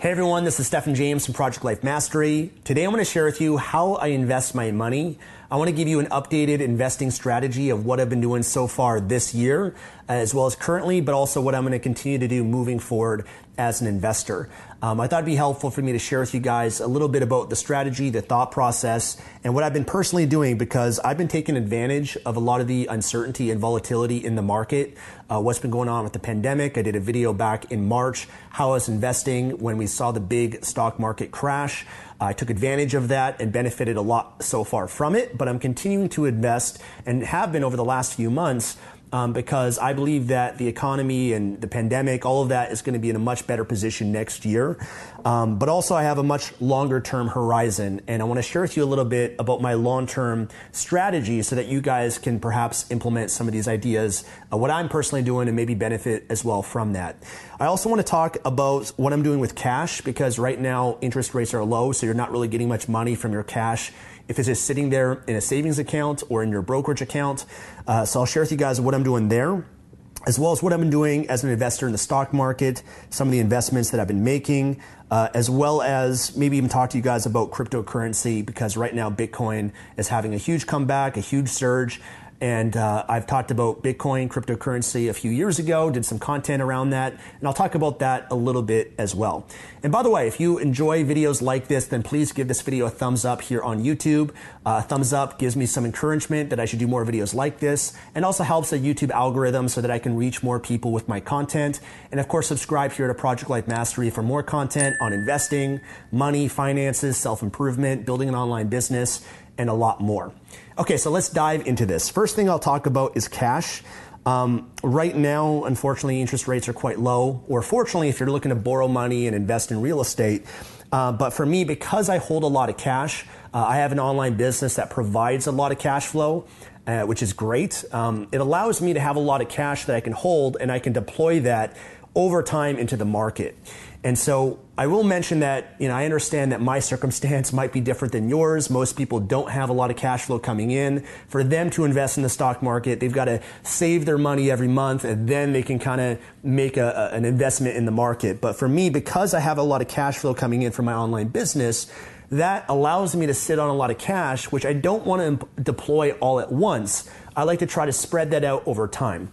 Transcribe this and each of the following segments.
Hey everyone, this is Stefan James from Project Life Mastery. Today I'm going to share with you how I invest my money. I want to give you an updated investing strategy of what I've been doing so far this year, as well as currently, but also what I'm going to continue to do moving forward as an investor. Um, I thought it'd be helpful for me to share with you guys a little bit about the strategy, the thought process, and what I've been personally doing because I've been taking advantage of a lot of the uncertainty and volatility in the market. Uh, what's been going on with the pandemic? I did a video back in March how I was investing when we saw the big stock market crash. I took advantage of that and benefited a lot so far from it, but I'm continuing to invest and have been over the last few months um, because I believe that the economy and the pandemic, all of that is going to be in a much better position next year. Um, but also, I have a much longer term horizon, and I want to share with you a little bit about my long term strategy so that you guys can perhaps implement some of these ideas, uh, what I'm personally doing, and maybe benefit as well from that. I also want to talk about what I'm doing with cash because right now interest rates are low, so you're not really getting much money from your cash if it's just sitting there in a savings account or in your brokerage account. Uh, so I'll share with you guys what I'm doing there as well as what I've been doing as an investor in the stock market, some of the investments that I've been making, uh, as well as maybe even talk to you guys about cryptocurrency because right now Bitcoin is having a huge comeback, a huge surge. And uh, I've talked about Bitcoin, cryptocurrency a few years ago, did some content around that, and I'll talk about that a little bit as well. And by the way, if you enjoy videos like this, then please give this video a thumbs up here on YouTube. Uh, thumbs up gives me some encouragement that I should do more videos like this, and also helps the YouTube algorithm so that I can reach more people with my content. And of course, subscribe here to Project Life Mastery for more content on investing, money, finances, self improvement, building an online business, and a lot more. Okay, so let's dive into this. First thing I'll talk about is cash. Um, right now, unfortunately, interest rates are quite low, or fortunately, if you're looking to borrow money and invest in real estate. Uh, but for me, because I hold a lot of cash, uh, I have an online business that provides a lot of cash flow, uh, which is great. Um, it allows me to have a lot of cash that I can hold and I can deploy that over time into the market. And so I will mention that, you know, I understand that my circumstance might be different than yours. Most people don't have a lot of cash flow coming in. For them to invest in the stock market, they've got to save their money every month and then they can kind of make a, a, an investment in the market. But for me, because I have a lot of cash flow coming in from my online business, that allows me to sit on a lot of cash, which I don't want to deploy all at once. I like to try to spread that out over time.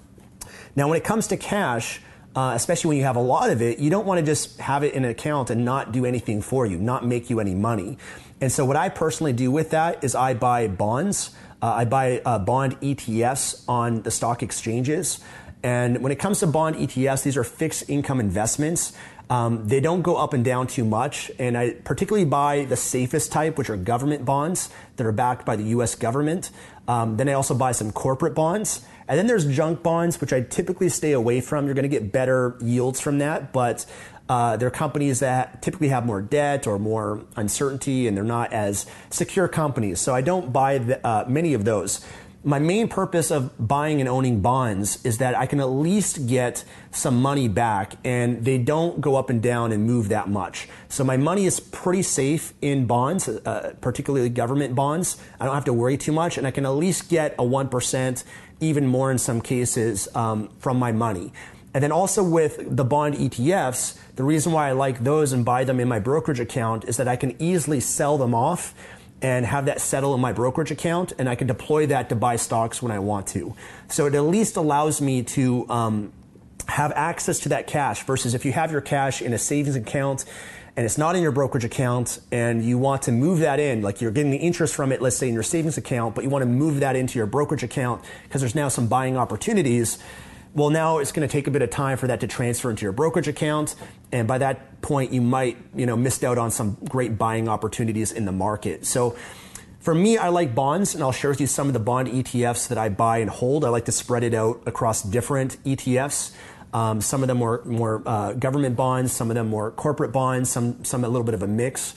Now, when it comes to cash, uh, especially when you have a lot of it, you don't want to just have it in an account and not do anything for you, not make you any money. And so, what I personally do with that is I buy bonds. Uh, I buy uh, bond ETFs on the stock exchanges. And when it comes to bond ETFs, these are fixed income investments. Um, they don't go up and down too much. And I particularly buy the safest type, which are government bonds that are backed by the US government. Um, then I also buy some corporate bonds. And then there's junk bonds, which I typically stay away from. You're going to get better yields from that, but uh, they're companies that typically have more debt or more uncertainty, and they're not as secure companies. So I don't buy the, uh, many of those. my main purpose of buying and owning bonds is that I can at least get some money back and they don't go up and down and move that much. So my money is pretty safe in bonds, uh, particularly government bonds. I don't have to worry too much and I can at least get a 1%, even more in some cases, um, from my money. And then also with the bond ETFs, the reason why I like those and buy them in my brokerage account is that I can easily sell them off and have that settle in my brokerage account, and I can deploy that to buy stocks when I want to. So it at least allows me to um, have access to that cash versus if you have your cash in a savings account and it's not in your brokerage account and you want to move that in, like you're getting the interest from it, let's say in your savings account, but you want to move that into your brokerage account because there's now some buying opportunities well, now it's going to take a bit of time for that to transfer into your brokerage account. And by that point, you might, you know, missed out on some great buying opportunities in the market. So for me, I like bonds and I'll share with you some of the bond ETFs that I buy and hold. I like to spread it out across different ETFs. Um, some of them were more uh, government bonds, some of them more corporate bonds, some, some a little bit of a mix.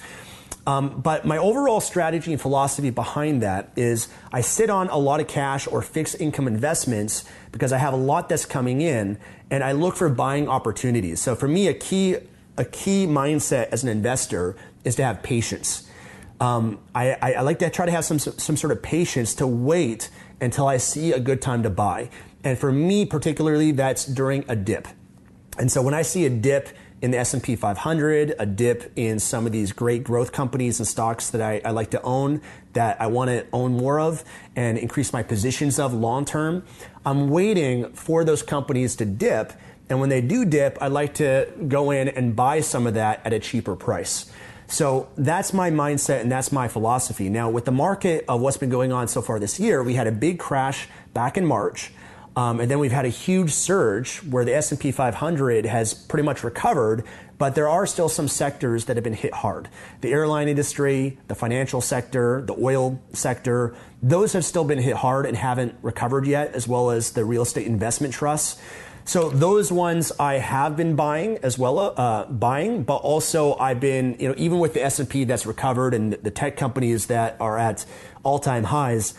Um, but my overall strategy and philosophy behind that is I sit on a lot of cash or fixed income investments because I have a lot that's coming in and I look for buying opportunities. So for me, a key, a key mindset as an investor is to have patience. Um, I, I, I like to try to have some, some sort of patience to wait until I see a good time to buy. And for me, particularly, that's during a dip. And so when I see a dip, in the S&P 500, a dip in some of these great growth companies and stocks that I, I like to own that I want to own more of and increase my positions of long term. I'm waiting for those companies to dip. And when they do dip, I like to go in and buy some of that at a cheaper price. So that's my mindset and that's my philosophy. Now, with the market of what's been going on so far this year, we had a big crash back in March. Um, and then we've had a huge surge where the S&P 500 has pretty much recovered, but there are still some sectors that have been hit hard. The airline industry, the financial sector, the oil sector, those have still been hit hard and haven't recovered yet, as well as the real estate investment trusts. So those ones I have been buying as well, uh, buying, but also I've been, you know, even with the S&P that's recovered and the tech companies that are at all-time highs,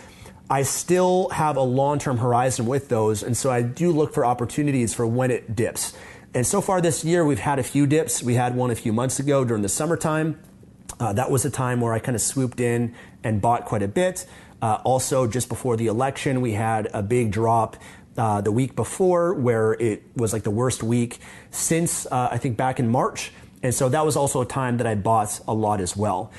I still have a long term horizon with those. And so I do look for opportunities for when it dips. And so far this year, we've had a few dips. We had one a few months ago during the summertime. Uh, that was a time where I kind of swooped in and bought quite a bit. Uh, also, just before the election, we had a big drop uh, the week before where it was like the worst week since uh, I think back in March. And so that was also a time that I bought a lot as well.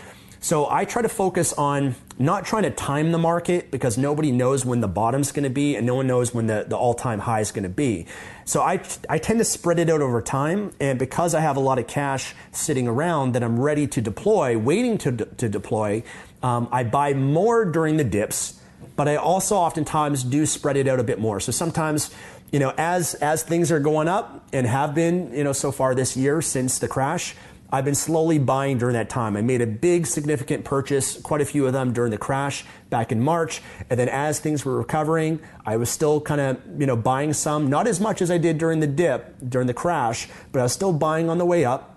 So I try to focus on not trying to time the market because nobody knows when the bottom's going to be and no one knows when the, the all-time high is going to be. So I, I tend to spread it out over time. And because I have a lot of cash sitting around that I'm ready to deploy, waiting to, to deploy, um, I buy more during the dips, but I also oftentimes do spread it out a bit more. So sometimes you know, as as things are going up and have been, you know, so far this year since the crash, I've been slowly buying during that time. I made a big significant purchase, quite a few of them during the crash back in March. And then as things were recovering, I was still kind of, you know, buying some, not as much as I did during the dip, during the crash, but I was still buying on the way up.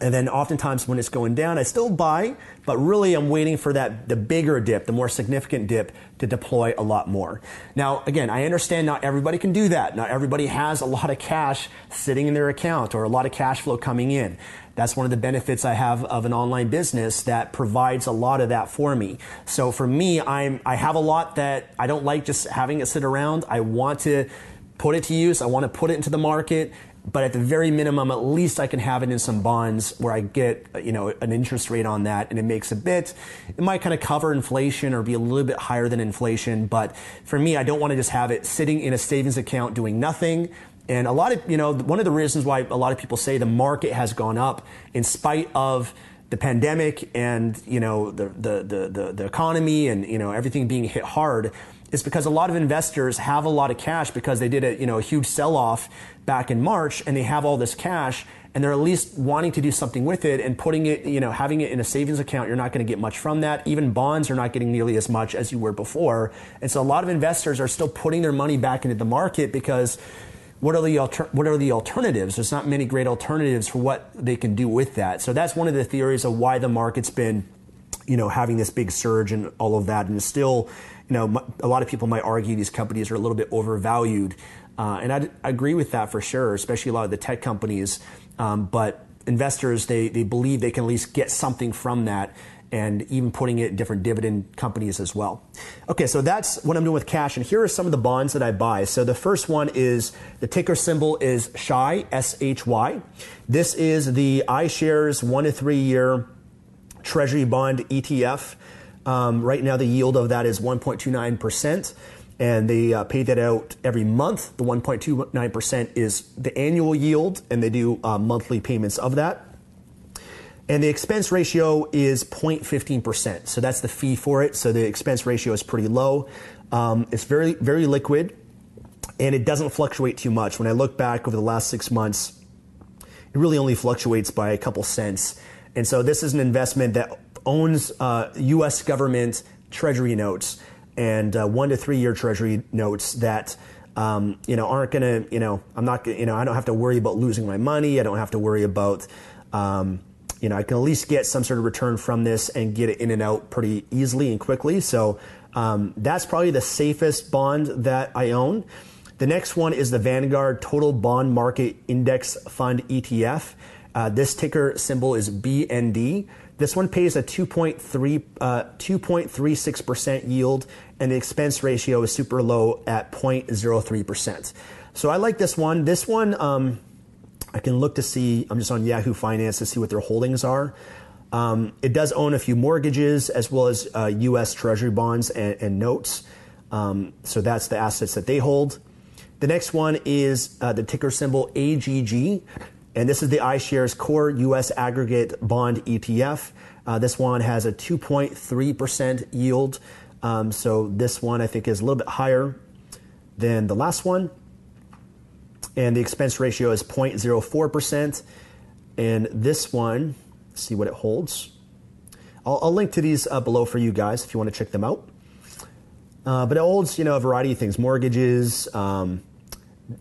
And then oftentimes when it's going down, I still buy, but really I'm waiting for that, the bigger dip, the more significant dip to deploy a lot more. Now, again, I understand not everybody can do that. Not everybody has a lot of cash sitting in their account or a lot of cash flow coming in. That's one of the benefits I have of an online business that provides a lot of that for me. So for me, I'm, I have a lot that I don't like just having it sit around. I want to put it to use. I want to put it into the market but at the very minimum, at least I can have it in some bonds where I get, you know, an interest rate on that and it makes a bit, it might kind of cover inflation or be a little bit higher than inflation. But for me, I don't want to just have it sitting in a savings account doing nothing. And a lot of, you know, one of the reasons why a lot of people say the market has gone up in spite of the pandemic and, you know, the, the, the, the, the economy and, you know, everything being hit hard is because a lot of investors have a lot of cash because they did a, you know, a huge sell off back in March and they have all this cash and they're at least wanting to do something with it and putting it, you know, having it in a savings account, you're not going to get much from that. Even bonds are not getting nearly as much as you were before. And so a lot of investors are still putting their money back into the market because what are the alter- what are the alternatives? There's not many great alternatives for what they can do with that. So that's one of the theories of why the market's been you know, having this big surge and all of that, and still, you know, a lot of people might argue these companies are a little bit overvalued, uh, and I agree with that for sure, especially a lot of the tech companies. Um, but investors, they they believe they can at least get something from that, and even putting it in different dividend companies as well. Okay, so that's what I'm doing with cash, and here are some of the bonds that I buy. So the first one is the ticker symbol is SHY, S H Y. This is the iShares one to three year Treasury bond ETF. Um, right now, the yield of that is 1.29%, and they uh, pay that out every month. The 1.29% is the annual yield, and they do uh, monthly payments of that. And the expense ratio is 0.15%. So that's the fee for it. So the expense ratio is pretty low. Um, it's very, very liquid, and it doesn't fluctuate too much. When I look back over the last six months, it really only fluctuates by a couple cents. And so this is an investment that owns uh, U.S. government treasury notes and uh, one to three year treasury notes that um, you know aren't to you know I'm not you know I don't have to worry about losing my money. I don't have to worry about um, you know I can at least get some sort of return from this and get it in and out pretty easily and quickly. So um, that's probably the safest bond that I own. The next one is the Vanguard Total Bond Market Index Fund ETF. Uh, this ticker symbol is BND. This one pays a 2.3, uh, 2.36% yield, and the expense ratio is super low at 0.03%. So I like this one. This one, um, I can look to see, I'm just on Yahoo Finance to see what their holdings are. Um, it does own a few mortgages as well as uh, U.S. Treasury bonds and, and notes. Um, so that's the assets that they hold. The next one is uh, the ticker symbol AGG. And this is the iShares Core US Aggregate Bond ETF. Uh, this one has a 2.3% yield. Um, so this one I think is a little bit higher than the last one. And the expense ratio is 0.04%. And this one, see what it holds. I'll, I'll link to these uh, below for you guys if you want to check them out. Uh, but it holds, you know, a variety of things: mortgages, um,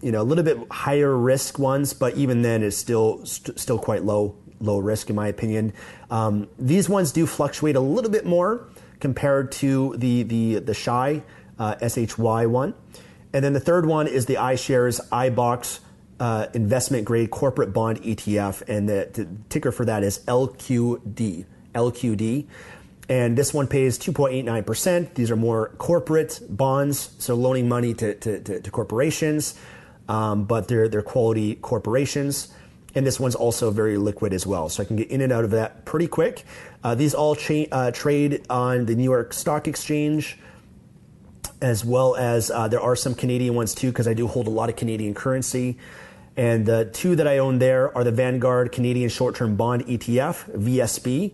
you know, a little bit higher risk ones, but even then it's still st- still quite low low risk in my opinion. Um, these ones do fluctuate a little bit more compared to the the the shy uh, SHY one, and then the third one is the iShares iBoxx uh, investment grade corporate bond ETF, and the, the ticker for that is LQD LQD. And this one pays 2.89%. These are more corporate bonds, so loaning money to, to, to, to corporations um, but they're, they're quality corporations. And this one's also very liquid as well. So I can get in and out of that pretty quick. Uh, these all cha- uh, trade on the New York Stock Exchange, as well as uh, there are some Canadian ones too, because I do hold a lot of Canadian currency. And the two that I own there are the Vanguard Canadian Short Term Bond ETF, VSB,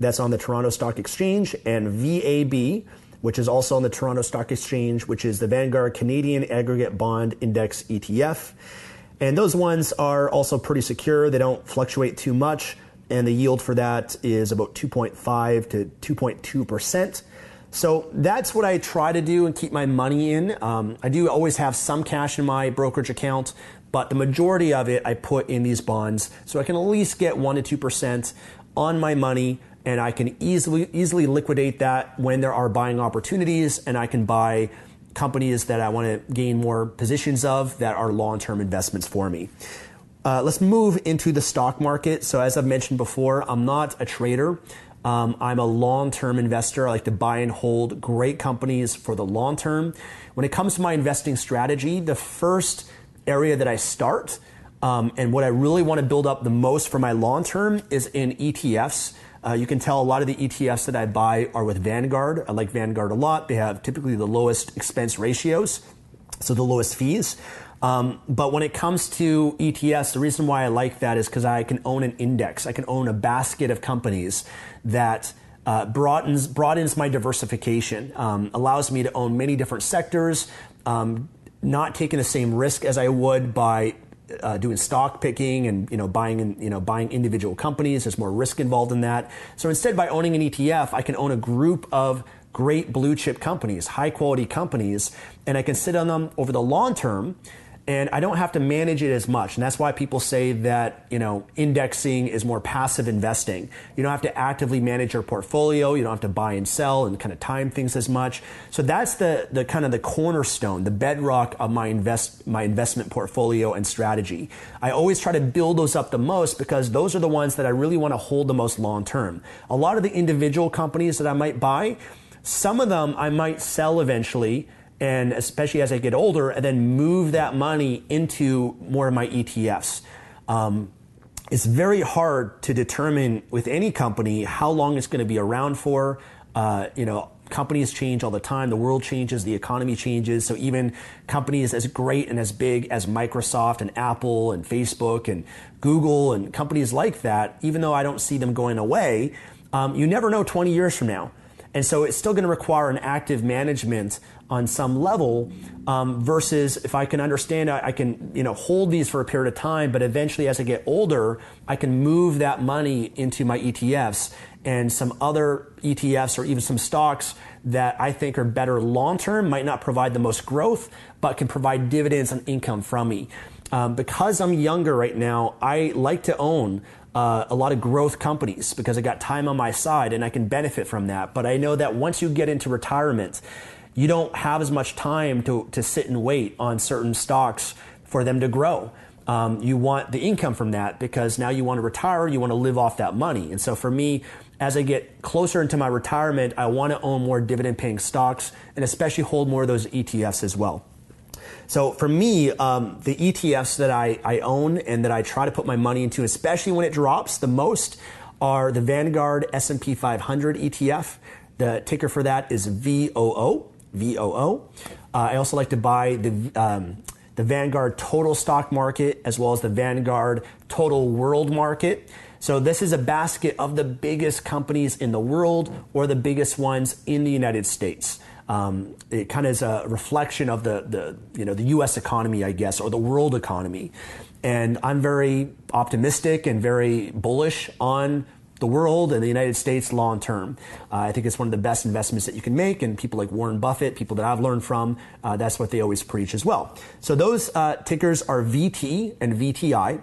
that's on the Toronto Stock Exchange, and VAB, which is also on the Toronto Stock Exchange, which is the Vanguard Canadian Aggregate Bond Index ETF. And those ones are also pretty secure. They don't fluctuate too much. And the yield for that is about 2.5 to 2.2%. So that's what I try to do and keep my money in. Um, I do always have some cash in my brokerage account, but the majority of it I put in these bonds so I can at least get 1% to 2% on my money and I can easily easily liquidate that when there are buying opportunities, and I can buy companies that I want to gain more positions of that are long-term investments for me. Uh, let's move into the stock market. So as I've mentioned before, I'm not a trader. Um, I'm a long-term investor. I like to buy and hold great companies for the long term. When it comes to my investing strategy, the first area that I start um, and what I really want to build up the most for my long term is in ETFs. Uh, you can tell a lot of the ETFs that I buy are with Vanguard. I like Vanguard a lot. They have typically the lowest expense ratios, so the lowest fees. Um, but when it comes to ETFs, the reason why I like that is because I can own an index. I can own a basket of companies that uh, broadens broadens my diversification, um, allows me to own many different sectors, um, not taking the same risk as I would by uh, doing stock picking and you know buying in, you know buying individual companies. There's more risk involved in that. So instead, by owning an ETF, I can own a group of great blue chip companies, high quality companies, and I can sit on them over the long term. And I don't have to manage it as much. And that's why people say that, you know, indexing is more passive investing. You don't have to actively manage your portfolio. You don't have to buy and sell and kind of time things as much. So that's the, the kind of the cornerstone, the bedrock of my invest, my investment portfolio and strategy. I always try to build those up the most because those are the ones that I really want to hold the most long term. A lot of the individual companies that I might buy, some of them I might sell eventually and especially as I get older, and then move that money into more of my ETFs. Um, it's very hard to determine with any company how long it's going to be around for. Uh, you know, companies change all the time. The world changes, the economy changes. So even companies as great and as big as Microsoft and Apple and Facebook and Google and companies like that, even though I don't see them going away, um, you never know 20 years from now. And so it's still going to require an active management on some level um, versus if I can understand I, I, can you know hold these for a period of time but eventually as I get older I can move that money into my ETFs and some other ETFs or even some stocks that I think are better long term might not provide the most growth but can provide dividends and income from me. Um, because I'm younger right now, I like to own uh, a lot of growth companies because I got time on my side and I can benefit from that. But I know that once you get into retirement, you don't have as much time to, to sit and wait on certain stocks for them to grow. Um, you want the income from that because now you want to retire, you want to live off that money. And so for me, as I get closer into my retirement, I want to own more dividend paying stocks and especially hold more of those ETFs as well. So for me, um, the ETFs that I, I own and that I try to put my money into, especially when it drops the most, are the Vanguard S&P 500 ETF. The ticker for that is VOO. VOO. Uh, I also like to buy the um, the Vanguard Total Stock Market as well as the Vanguard Total World Market. So this is a basket of the biggest companies in the world or the biggest ones in the United States. Um, it kind of is a reflection of the, the you know the U.S. economy, I guess, or the world economy. And I'm very optimistic and very bullish on the world and the United States long term. Uh, I think it's one of the best investments that you can make, and people like Warren Buffett, people that I've learned from, uh, that's what they always preach as well. So those uh, tickers are VT and VTI,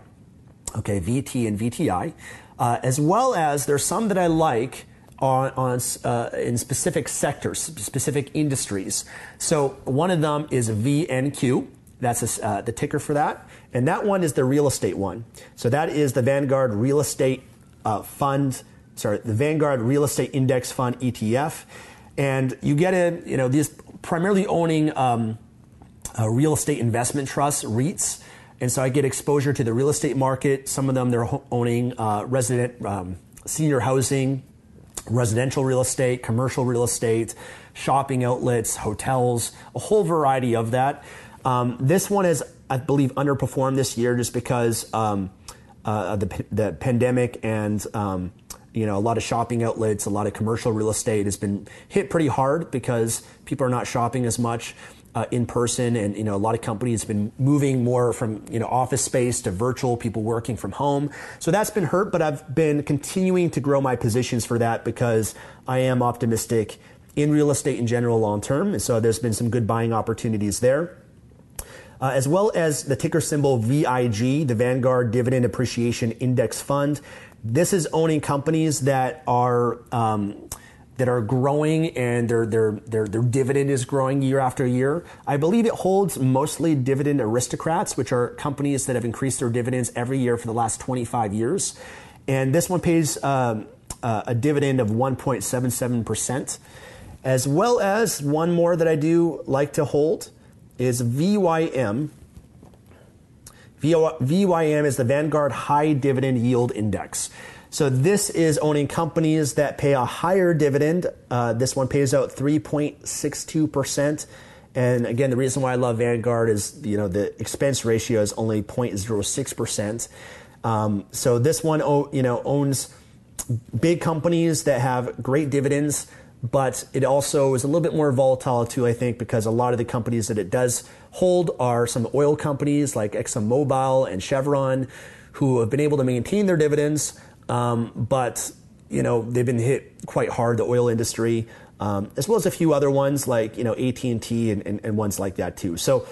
okay, VT and VTI, uh, as well as there's some that I like. On, on uh, in specific sectors, specific industries. So one of them is VNQ. That's a, uh, the ticker for that, and that one is the real estate one. So that is the Vanguard Real Estate uh, fund, sorry, the Vanguard Real Estate Index Fund ETF. And you get in, you know, these primarily owning um, uh, real estate investment trusts, REITs. And so I get exposure to the real estate market. Some of them they're owning uh, resident, um, senior housing, residential real estate, commercial real estate, shopping outlets, hotels, a whole variety of that. Um, this one has, I believe, underperformed this year just because um, uh, the, the pandemic and um, you know a lot of shopping outlets, a lot of commercial real estate has been hit pretty hard because people are not shopping as much. Uh, in person, and you know a lot of companies have been moving more from you know office space to virtual, people working from home. So that's been hurt, but I've been continuing to grow my positions for that because I am optimistic in real estate in general long term. And so there's been some good buying opportunities there uh, as well as the ticker symbol VIG, the Vanguard Dividend Appreciation Index Fund. This is owning companies that are um, that are growing and their, their, their, their dividend is growing year after year. I believe it holds mostly dividend aristocrats, which are companies that have increased their dividends every year for the last 25 years. And this one pays um, uh, a dividend of 1.77%, as well as one more that I do like to hold is VYM. VYM is the Vanguard High Dividend Yield Index. So this is owning companies that pay a higher dividend. Uh, this one pays out 3.62%. And again, the reason why I love Vanguard is, you know, the expense ratio is only 0.06%. Um, so this one, you know, owns big companies that have great dividends but it also is a little bit more volatile too, I think, because a lot of the companies that it does hold are some oil companies like ExxonMobil and Chevron, who have been able to maintain their dividends, um, but you know they've been hit quite hard. The oil industry, um, as well as a few other ones like you know AT and T and, and ones like that too. So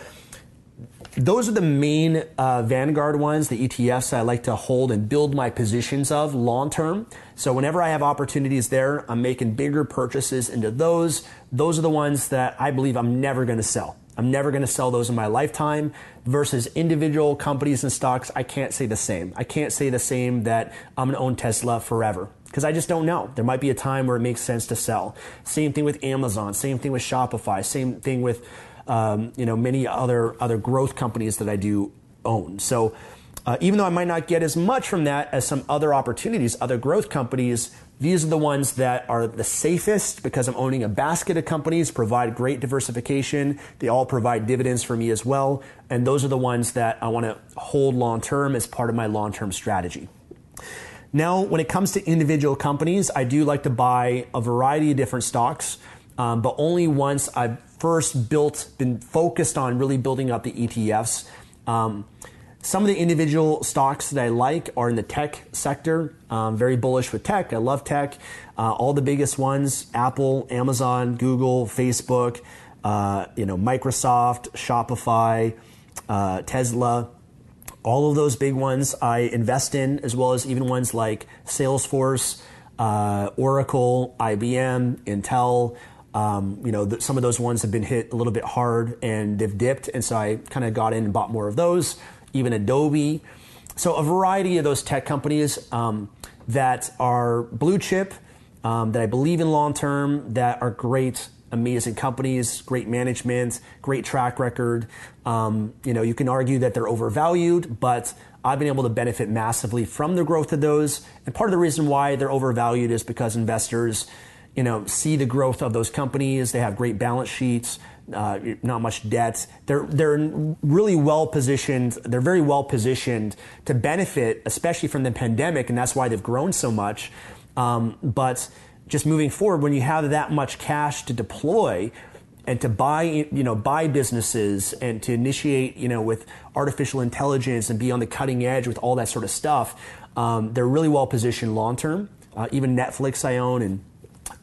those are the main uh, Vanguard ones, the ETFs I like to hold and build my positions of long term. So whenever I have opportunities there, I'm making bigger purchases into those. Those are the ones that I believe I'm never going to sell. I'm never going to sell those in my lifetime versus individual companies and stocks. I can't say the same. I can't say the same that I'm going to own Tesla forever because I just don't know. There might be a time where it makes sense to sell. Same thing with Amazon. Same thing with Shopify. Same thing with um, you know many other other growth companies that I do own. So. Uh, even though I might not get as much from that as some other opportunities, other growth companies, these are the ones that are the safest because I'm owning a basket of companies, provide great diversification. They all provide dividends for me as well. And those are the ones that I want to hold long term as part of my long term strategy. Now, when it comes to individual companies, I do like to buy a variety of different stocks, um, but only once I've first built, been focused on really building up the ETFs. Um, some of the individual stocks that I like are in the tech sector. Um, very bullish with tech. I love tech. Uh, all the biggest ones: Apple, Amazon, Google, Facebook, uh, you know, Microsoft, Shopify, uh, Tesla. All of those big ones I invest in, as well as even ones like Salesforce, uh, Oracle, IBM, Intel. Um, you know, some of those ones have been hit a little bit hard and they've dipped, and so I kind of got in and bought more of those even Adobe. So, a variety of those tech companies um, that are blue chip, um, that I believe in long term, that are great, amazing companies, great management, great track record. Um, you know, you can argue that they're overvalued, but I've been able to benefit massively from the growth of those. And part of the reason why they're overvalued is because investors, you know, see the growth of those companies. They have great balance sheets uh, not much debt. They're they're really well positioned. They're very well positioned to benefit, especially from the pandemic, and that's why they've grown so much. Um, but just moving forward, when you have that much cash to deploy and to buy, you know, buy businesses and to initiate, you know, with artificial intelligence and be on the cutting edge with all that sort of stuff, um, they're really well positioned long term. Uh, even Netflix I own and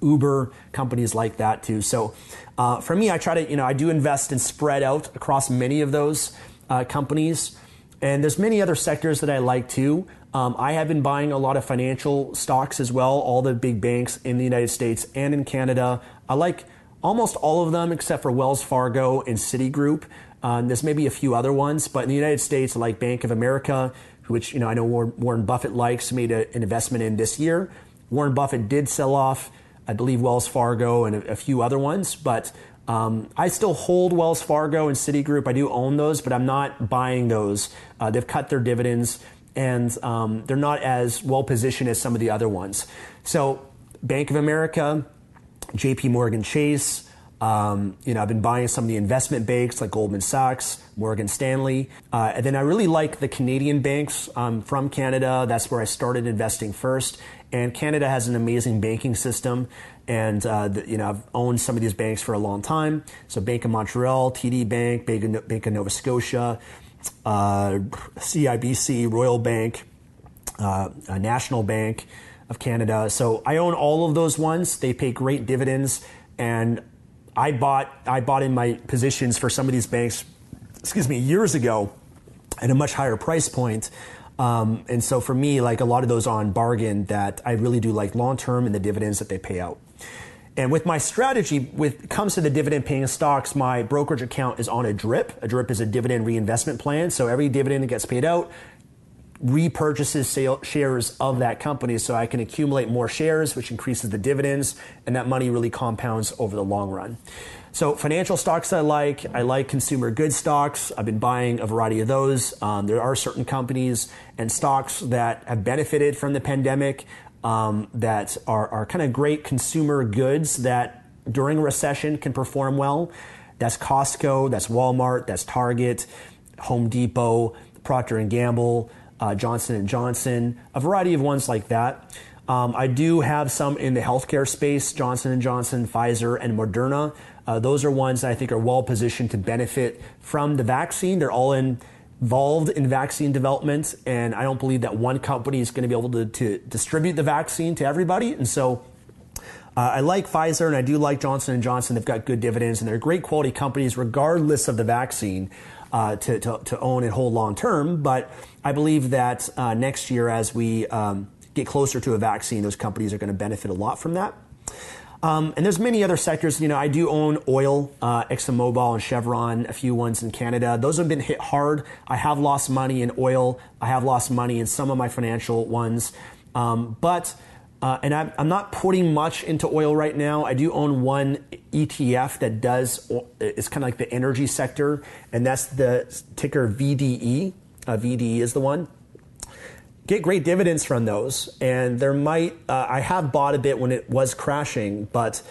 Uber, companies like that too. So uh, for me, I try to, you know, I do invest and spread out across many of those uh, companies. And there's many other sectors that I like too. Um, I have been buying a lot of financial stocks as well, all the big banks in the United States and in Canada. I like almost all of them except for Wells Fargo and Citigroup. Um, there's maybe a few other ones, but in the United States, I like Bank of America, which you know I know Warren Buffett likes, made a, an investment in this year. Warren Buffett did sell off I believe Wells Fargo and a, a few other ones, but um, I still hold Wells Fargo and Citigroup. I do own those, but I'm not buying those. Uh, they've cut their dividends and um, they're not as well positioned as some of the other ones. So, Bank of America, JP Morgan Chase, um, you know, I've been buying some of the investment banks like Goldman Sachs, Morgan Stanley. Uh, and then I really like the Canadian banks um, from Canada. That's where I started investing first. And Canada has an amazing banking system. And, uh, the, you know, I've owned some of these banks for a long time. So Bank of Montreal, TD Bank, Bank of, Nova Scotia, uh, CIBC, Royal Bank, uh, National Bank of Canada. So I own all of those ones. They pay great dividends. And I bought I bought in my positions for some of these banks, excuse me, years ago, at a much higher price point. Um, and so for me, like a lot of those on bargain that I really do like long term and the dividends that they pay out. And with my strategy, with comes to the dividend paying stocks, my brokerage account is on a drip. A drip is a dividend reinvestment plan. So every dividend that gets paid out, repurchases sale, shares of that company so I can accumulate more shares, which increases the dividends, and that money really compounds over the long run. So, financial stocks I like. I like consumer goods stocks. I've been buying a variety of those. Um, there are certain companies and stocks that have benefited from the pandemic um, that are, are kind of great consumer goods that during a recession can perform well. That's Costco, that's Walmart, that's Target, Home Depot, Procter and Gamble uh, Johnson and Johnson, a variety of ones like that. Um, I do have some in the healthcare space: Johnson and Johnson, Pfizer, and Moderna. Uh, those are ones that I think are well positioned to benefit from the vaccine. They're all in, involved in vaccine development, and I don't believe that one company is going to be able to, to distribute the vaccine to everybody. And so, uh, I like Pfizer and I do like Johnson and Johnson. They've got good dividends and they're great quality companies, regardless of the vaccine. uh, to, to, to, own and hold long term. But I believe that uh, next year, as we um, get closer to a vaccine, those companies are going to benefit a lot from that. Um, and there's many other sectors. You know, I do own oil, uh, ExxonMobil and Chevron, a few ones in Canada. Those have been hit hard. I have lost money in oil. I have lost money in some of my financial ones. Um, but uh, and I'm, I'm, not putting much into oil right now. I do own one ETF that does, it's kind of like the energy sector, and that's the ticker VDE. Uh, VDE is the one get great dividends from those. And there might, uh, I have bought a bit when it was crashing, but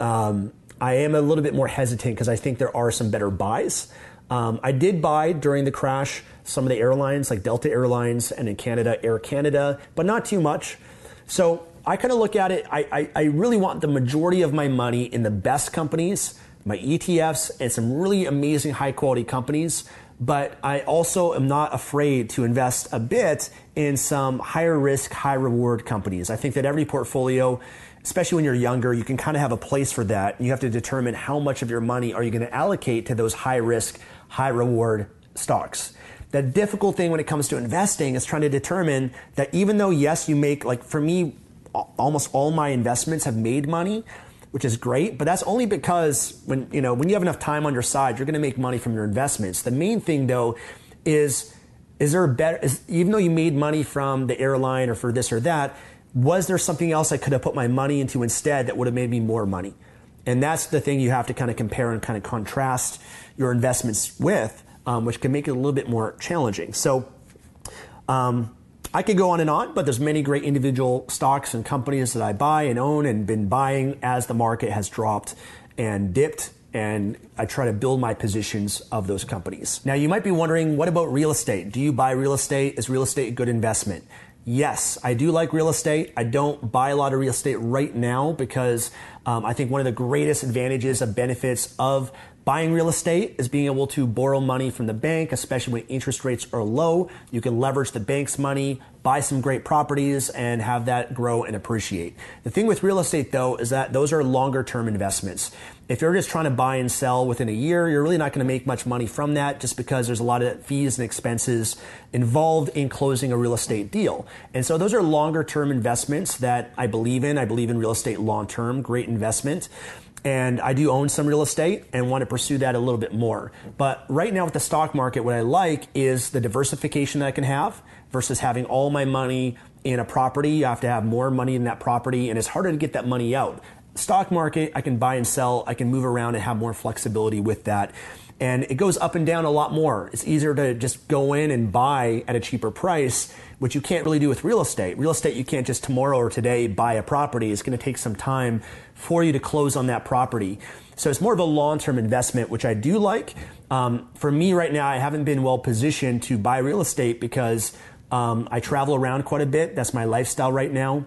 um, I am a little bit more hesitant because I think there are some better buys. Um, I did buy during the crash some of the airlines like Delta Airlines and in Canada, Air Canada, but not too much. So I kind of look at it, I, I, I really want the majority of my money in the best companies, my ETFs, and some really amazing high quality companies but I also am not afraid to invest a bit in some higher risk, high reward companies. I think that every portfolio, especially when you're younger, you can kind of have a place for that. You have to determine how much of your money are you going to allocate to those high risk, high reward stocks. The difficult thing when it comes to investing is trying to determine that even though, yes, you make, like for me, almost all my investments have made money, which is great, but that's only because when, you know, when you have enough time on your side, you're going to make money from your investments. The main thing though is, is there a better, is, even though you made money from the airline or for this or that, was there something else I could have put my money into instead that would have made me more money? And that's the thing you have to kind of compare and kind of contrast your investments with, um, which can make it a little bit more challenging. So, um, I could go on and on, but there's many great individual stocks and companies that I buy and own and been buying as the market has dropped and dipped and I try to build my positions of those companies. Now you might be wondering, what about real estate? Do you buy real estate? Is real estate a good investment? Yes, I do like real estate. I don't buy a lot of real estate right now because um, I think one of the greatest advantages and benefits of Buying real estate is being able to borrow money from the bank, especially when interest rates are low. You can leverage the bank's money, buy some great properties, and have that grow and appreciate. The thing with real estate, though, is that those are longer term investments. If you're just trying to buy and sell within a year, you're really not going to make much money from that just because there's a lot of fees and expenses involved in closing a real estate deal. And so those are longer term investments that I believe in. I believe in real estate long term, great investment and I do own some real estate and want to pursue that a little bit more. But right now with the stock market, what I like is the diversification that I can have versus having all my money in a property. You have to have more money in that property and it's harder to get that money out. Stock market, I can buy and sell, I can move around and have more flexibility with that and it goes up and down a lot more. It's easier to just go in and buy at a cheaper price, which you can't really do with real estate. Real estate, you can't just tomorrow or today buy a property. It's going to take some time for you to close on that property. So it's more of a long term investment, which I do like. Um, for me right now, I haven't been well positioned to buy real estate because um, I travel around quite a bit. That's my lifestyle right now.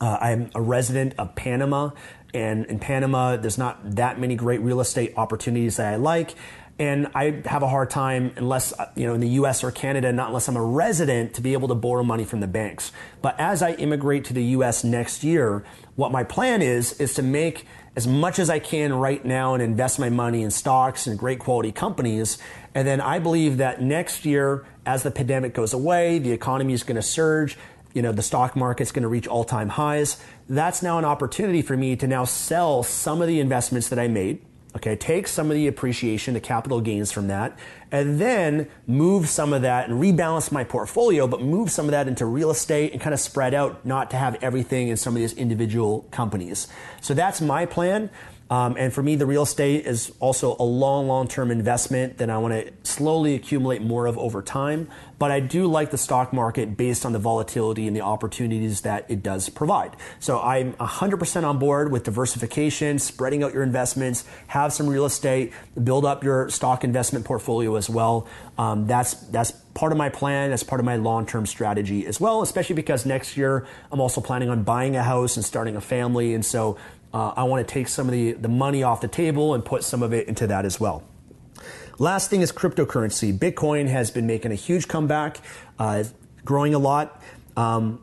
Uh, I'm a resident of Panama, and in Panama, there's not that many great real estate opportunities that I like. And I have a hard time, unless, you know, in the US or Canada, not unless I'm a resident, to be able to borrow money from the banks. But as I immigrate to the US next year, what my plan is, is to make as much as I can right now and invest my money in stocks and great quality companies. And then I believe that next year, as the pandemic goes away, the economy is going to surge you know, the stock market's going to reach all time highs. That's now an opportunity for me to now sell some of the investments that I made. Okay, take some of the appreciation, the capital gains from that, and then move some of that and rebalance my portfolio, but move some of that into real estate and kind of spread out, not to have everything in some of these individual companies. So that's my plan. Um, and for me, the real estate is also a long, long term investment that I want to slowly accumulate more of over time. But I do like the stock market based on the volatility and the opportunities that it does provide. So I'm 100% on board with diversification, spreading out your investments, have some real estate, build up your stock investment portfolio as well. Um, that's that's part of my plan. That's part of my long-term strategy as well. Especially because next year I'm also planning on buying a house and starting a family, and so uh, I want to take some of the, the money off the table and put some of it into that as well. Last thing is cryptocurrency. Bitcoin has been making a huge comeback, uh, growing a lot. Um,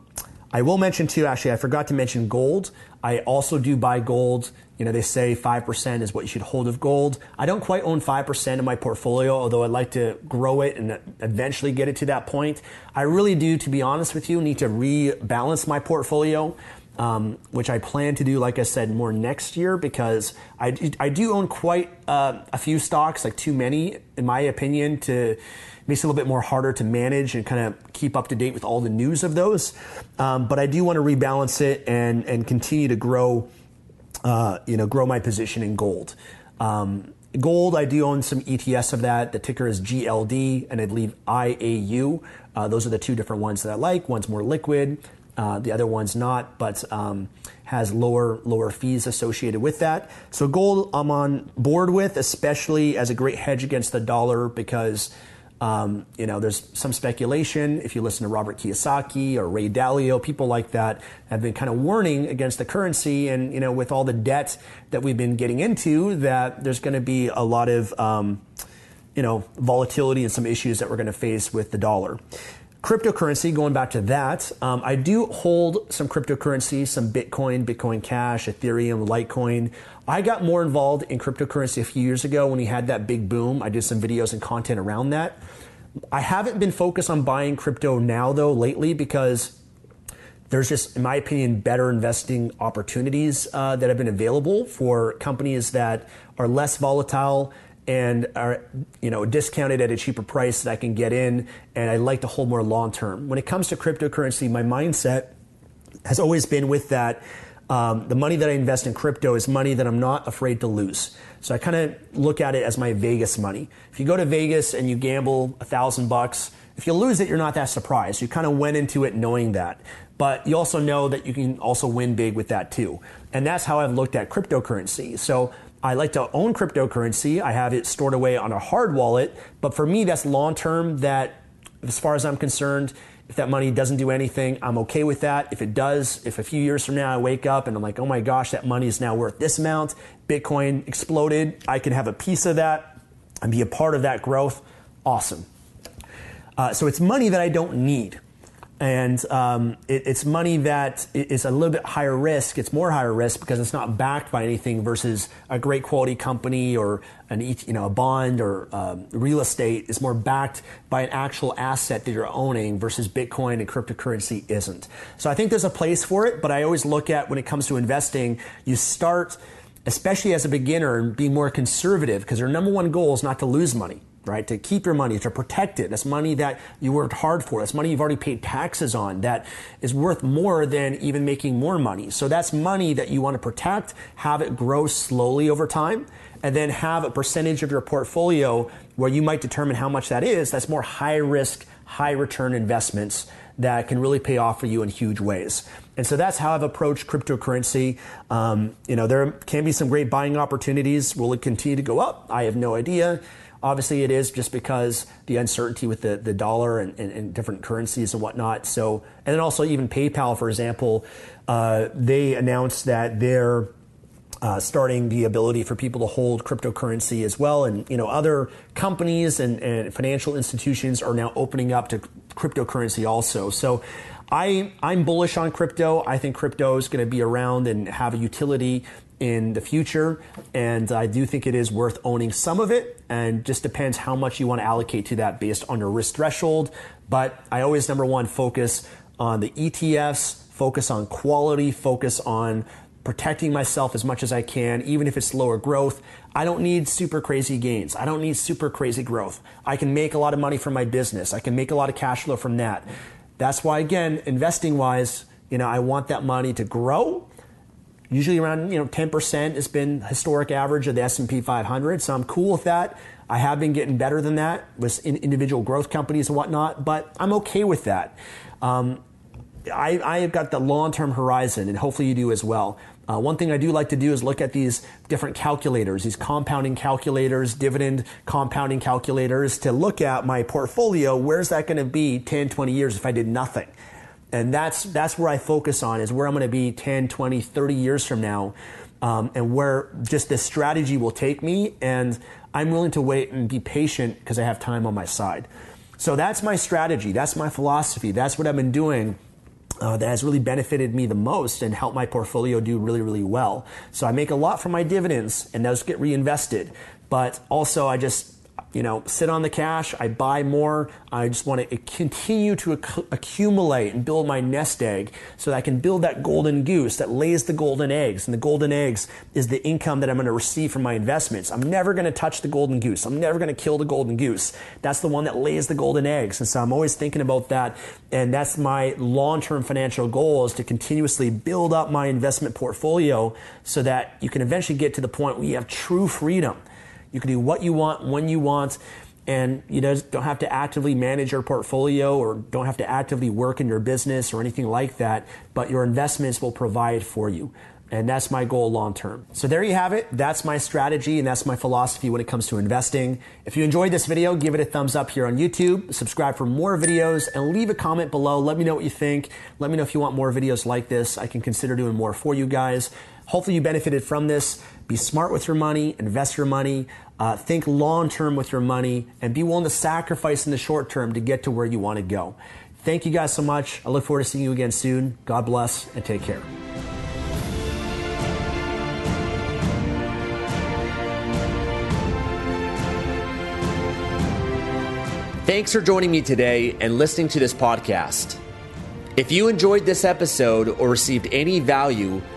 I will mention too, actually, I forgot to mention gold. I also do buy gold. You know, they say 5% is what you should hold of gold. I don't quite own 5% of my portfolio, although I'd like to grow it and eventually get it to that point. I really do, to be honest with you, need to rebalance my portfolio. Um, which I plan to do, like I said, more next year because I, I do own quite uh, a few stocks, like too many, in my opinion, to makes it a little bit more harder to manage and kind of keep up to date with all the news of those. Um, but I do want to rebalance it and and continue to grow, uh, you know, grow my position in gold. Um, gold, I do own some ETS of that. The ticker is GLD, and I believe IAU. Uh, those are the two different ones that I like. One's more liquid, uh, the other one's not, but um, has lower lower fees associated with that. So gold, I'm on board with, especially as a great hedge against the dollar because um, you know, there's some speculation. If you listen to Robert Kiyosaki or Ray Dalio, people like that have been kind of warning against the currency, and you know, with all the debt that we've been getting into, that there's going to be a lot of um, you know volatility and some issues that we're going to face with the dollar. Cryptocurrency, going back to that, um, I do hold some cryptocurrency, some Bitcoin, Bitcoin Cash, Ethereum, Litecoin. I got more involved in cryptocurrency a few years ago when we had that big boom. I did some videos and content around that. I haven't been focused on buying crypto now, though, lately, because there's just, in my opinion, better investing opportunities uh, that have been available for companies that are less volatile and are you know discounted at a cheaper price that I can get in and I like to hold more long term. When it comes to cryptocurrency, my mindset has always been with that um, the money that I invest in crypto is money that I'm not afraid to lose. So I kind of look at it as my Vegas money. If you go to Vegas and you gamble a thousand bucks, if you lose it, you're not that surprised. You kind of went into it knowing that. But you also know that you can also win big with that too. And that's how I've looked at cryptocurrency. So I like to own cryptocurrency. I have it stored away on a hard wallet. But for me, that's long term that, as far as I'm concerned, if that money doesn't do anything, I'm okay with that. If it does, if a few years from now I wake up and I'm like, oh my gosh, that money is now worth this amount, Bitcoin exploded, I can have a piece of that and be a part of that growth, awesome. Uh, so it's money that I don't need and um, it, it's money that is a little bit higher risk. It's more higher risk because it's not backed by anything versus a great quality company or an you know a bond or um, real estate is more backed by an actual asset that you're owning versus Bitcoin and cryptocurrency isn't. So I think there's a place for it, but I always look at when it comes to investing, you start especially as a beginner and be more conservative because your number one goal is not to lose money right? To keep your money, to protect it. That's money that you worked hard for. That's money you've already paid taxes on that is worth more than even making more money. So that's money that you want to protect, have it grow slowly over time, and then have a percentage of your portfolio where you might determine how much that is. That's more high risk, high return investments that can really pay off for you in huge ways. And so that's how I've approached cryptocurrency. Um, you know, there can be some great buying opportunities. Will it continue to go up? I have no idea. Obviously, it is just because the uncertainty with the, the dollar and, and, and different currencies and whatnot. So, and then also even PayPal, for example, uh, they announced that they're uh, starting the ability for people to hold cryptocurrency as well, and you know other companies and, and financial institutions are now opening up to cryptocurrency also. So. I, I'm bullish on crypto. I think crypto is going to be around and have a utility in the future. And I do think it is worth owning some of it and just depends how much you want to allocate to that based on your risk threshold. But I always, number one, focus on the ETFs, focus on quality, focus on protecting myself as much as I can, even if it's lower growth. I don't need super crazy gains. I don't need super crazy growth. I can make a lot of money from my business. I can make a lot of cash flow from that. That's why, again, investing wise, you know, I want that money to grow usually around you know 10% has been historic average of the S&P 500 so i'm cool with that i have been getting better than that with individual growth companies and whatnot but i'm okay with that um, I, I have got the long-term horizon and hopefully you do as well uh, one thing I do like to do is look at these different calculators, these compounding calculators, dividend compounding calculators to look at my portfolio. Where's that going to be 10, 20 years if I did nothing? And that's, that's where I focus on is where I'm going to be 10, 20, 30 years from now. Um, and where just this strategy will take me. And I'm willing to wait and be patient because I have time on my side. So that's my strategy. That's my philosophy. That's what I've been doing uh, that has really benefited me the most and helped my portfolio do really, really well. So I make a lot from my dividends and those get reinvested. But also, I just you know, sit on the cash. I buy more. I just want to continue to acc- accumulate and build my nest egg so that I can build that golden goose that lays the golden eggs. And the golden eggs is the income that I'm going to receive from my investments. I'm never going to touch the golden goose. I'm never going to kill the golden goose. That's the one that lays the golden eggs. And so I'm always thinking about that. And that's my long-term financial goal is to continuously build up my investment portfolio so that you can eventually get to the point where you have true freedom you can do what you want when you want and you don't have to actively manage your portfolio or don't have to actively work in your business or anything like that, but your investments will provide for you. And that's my goal long term. So there you have it. That's my strategy and that's my philosophy when it comes to investing. If you enjoyed this video, give it a thumbs up here on YouTube, subscribe for more videos, and leave a comment below. Let me know what you think. Let me know if you want more videos like this. I can consider doing more for you guys. Hopefully you benefited from this. Be smart with your money, invest your money, uh, think long term with your money, and be willing to sacrifice in the short term to get to where you want to go. Thank you guys so much. I look forward to seeing you again soon. God bless and take care. Thanks for joining me today and listening to this podcast. If you enjoyed this episode or received any value,